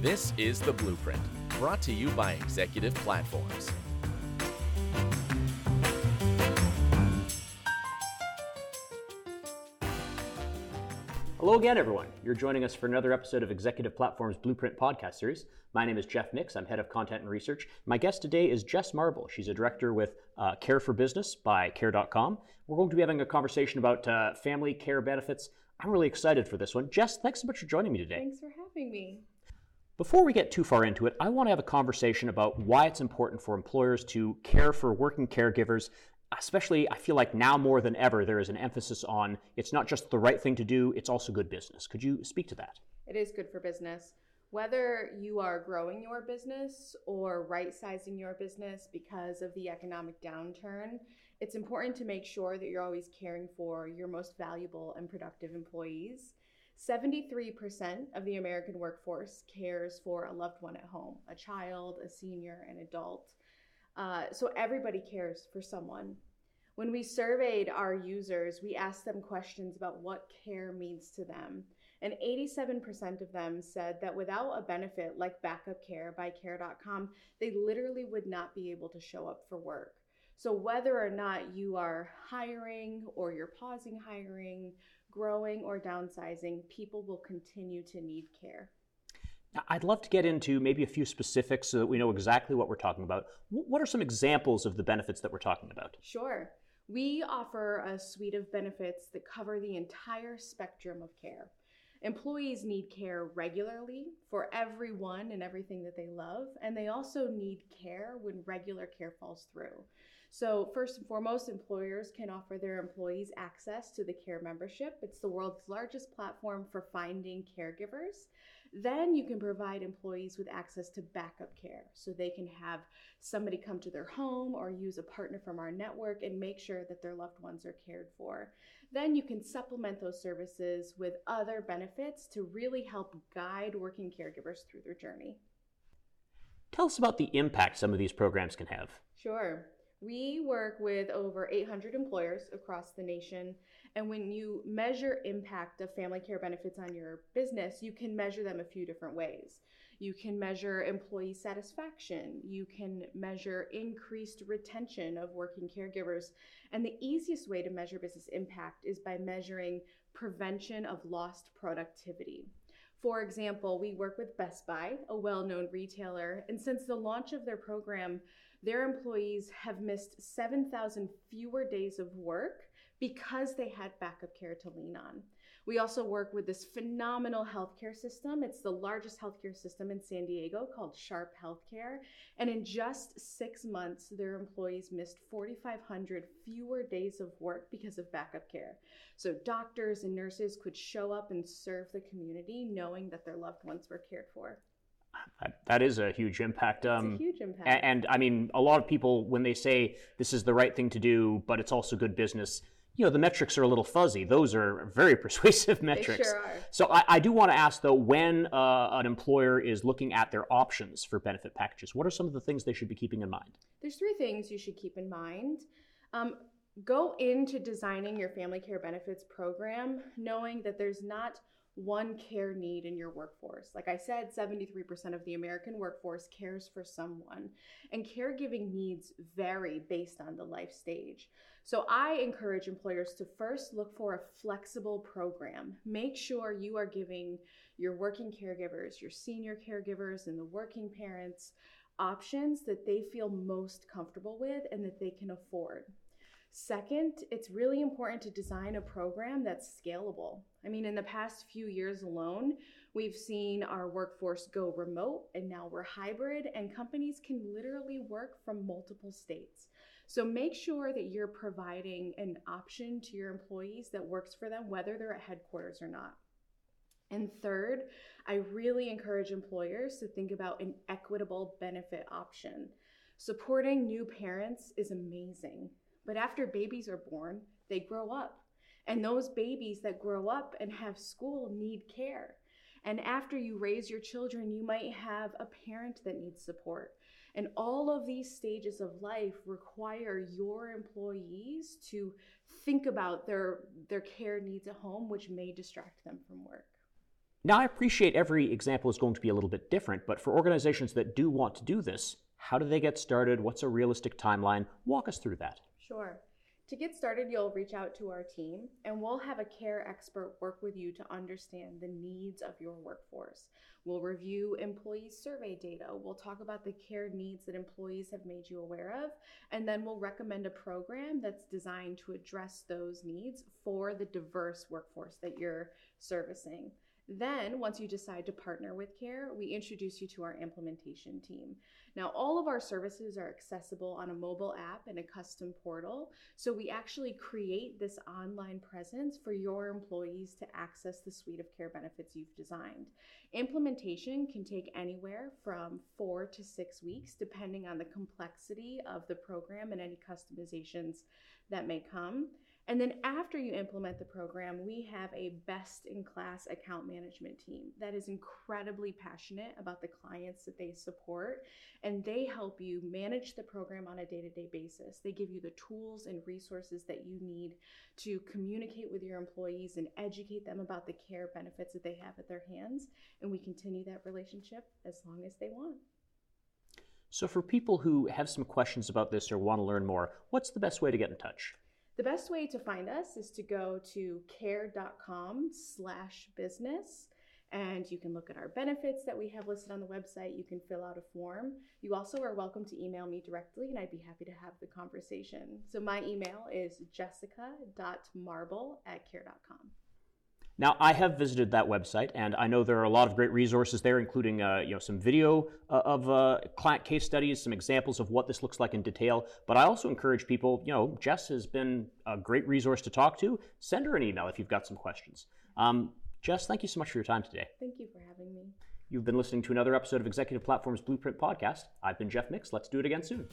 This is The Blueprint, brought to you by Executive Platforms. Hello again, everyone. You're joining us for another episode of Executive Platform's Blueprint podcast series. My name is Jeff Mix. I'm head of content and research. My guest today is Jess Marble. She's a director with uh, Care for Business by Care.com. We're going to be having a conversation about uh, family care benefits. I'm really excited for this one. Jess, thanks so much for joining me today. Thanks for having me. Before we get too far into it, I want to have a conversation about why it's important for employers to care for working caregivers especially I feel like now more than ever there is an emphasis on it's not just the right thing to do, it's also good business. Could you speak to that? It is good for business. Whether you are growing your business or right sizing your business because of the economic downturn, it's important to make sure that you're always caring for your most valuable and productive employees. 73% of the American workforce cares for a loved one at home, a child, a senior, an adult. Uh, so everybody cares for someone. When we surveyed our users, we asked them questions about what care means to them. And 87% of them said that without a benefit like backup care by care.com, they literally would not be able to show up for work. So, whether or not you are hiring or you're pausing hiring, growing or downsizing, people will continue to need care. I'd love to get into maybe a few specifics so that we know exactly what we're talking about. What are some examples of the benefits that we're talking about? Sure. We offer a suite of benefits that cover the entire spectrum of care. Employees need care regularly for everyone and everything that they love, and they also need care when regular care falls through. So, first and foremost, employers can offer their employees access to the Care membership. It's the world's largest platform for finding caregivers. Then you can provide employees with access to backup care so they can have somebody come to their home or use a partner from our network and make sure that their loved ones are cared for. Then you can supplement those services with other benefits to really help guide working caregivers through their journey. Tell us about the impact some of these programs can have. Sure. We work with over 800 employers across the nation. And when you measure impact of family care benefits on your business, you can measure them a few different ways. You can measure employee satisfaction. You can measure increased retention of working caregivers. And the easiest way to measure business impact is by measuring prevention of lost productivity. For example, we work with Best Buy, a well known retailer, and since the launch of their program, their employees have missed 7,000 fewer days of work because they had backup care to lean on. We also work with this phenomenal healthcare system. It's the largest healthcare system in San Diego called Sharp Healthcare. And in just six months, their employees missed 4,500 fewer days of work because of backup care. So doctors and nurses could show up and serve the community knowing that their loved ones were cared for. That is a huge impact. Um, a huge impact. And, and, I mean, a lot of people, when they say this is the right thing to do, but it's also good business, you know, the metrics are a little fuzzy. Those are very persuasive metrics. They sure are. So I, I do want to ask, though, when uh, an employer is looking at their options for benefit packages, what are some of the things they should be keeping in mind? There's three things you should keep in mind. Um, go into designing your family care benefits program knowing that there's not one care need in your workforce. Like I said, 73% of the American workforce cares for someone, and caregiving needs vary based on the life stage. So I encourage employers to first look for a flexible program. Make sure you are giving your working caregivers, your senior caregivers, and the working parents options that they feel most comfortable with and that they can afford. Second, it's really important to design a program that's scalable. I mean, in the past few years alone, we've seen our workforce go remote and now we're hybrid, and companies can literally work from multiple states. So make sure that you're providing an option to your employees that works for them, whether they're at headquarters or not. And third, I really encourage employers to think about an equitable benefit option. Supporting new parents is amazing. But after babies are born, they grow up. And those babies that grow up and have school need care. And after you raise your children, you might have a parent that needs support. And all of these stages of life require your employees to think about their, their care needs at home, which may distract them from work. Now, I appreciate every example is going to be a little bit different, but for organizations that do want to do this, how do they get started? What's a realistic timeline? Walk us through that. Sure. To get started, you'll reach out to our team and we'll have a care expert work with you to understand the needs of your workforce. We'll review employee survey data. We'll talk about the care needs that employees have made you aware of, and then we'll recommend a program that's designed to address those needs for the diverse workforce that you're servicing. Then, once you decide to partner with CARE, we introduce you to our implementation team. Now, all of our services are accessible on a mobile app and a custom portal. So, we actually create this online presence for your employees to access the suite of care benefits you've designed. Implementation can take anywhere from four to six weeks, depending on the complexity of the program and any customizations that may come. And then after you implement the program, we have a best in class account management team that is incredibly passionate about the clients that they support. And they help you manage the program on a day to day basis. They give you the tools and resources that you need to communicate with your employees and educate them about the care benefits that they have at their hands. And we continue that relationship as long as they want. So, for people who have some questions about this or want to learn more, what's the best way to get in touch? The best way to find us is to go to care.com slash business and you can look at our benefits that we have listed on the website. You can fill out a form. You also are welcome to email me directly and I'd be happy to have the conversation. So my email is jessica.marble at care.com. Now, I have visited that website, and I know there are a lot of great resources there, including uh, you know some video uh, of uh, client case studies, some examples of what this looks like in detail. But I also encourage people, you know, Jess has been a great resource to talk to. Send her an email if you've got some questions. Um, Jess, thank you so much for your time today. Thank you for having me. You've been listening to another episode of Executive Platform's Blueprint Podcast. I've been Jeff Mix. Let's do it again soon.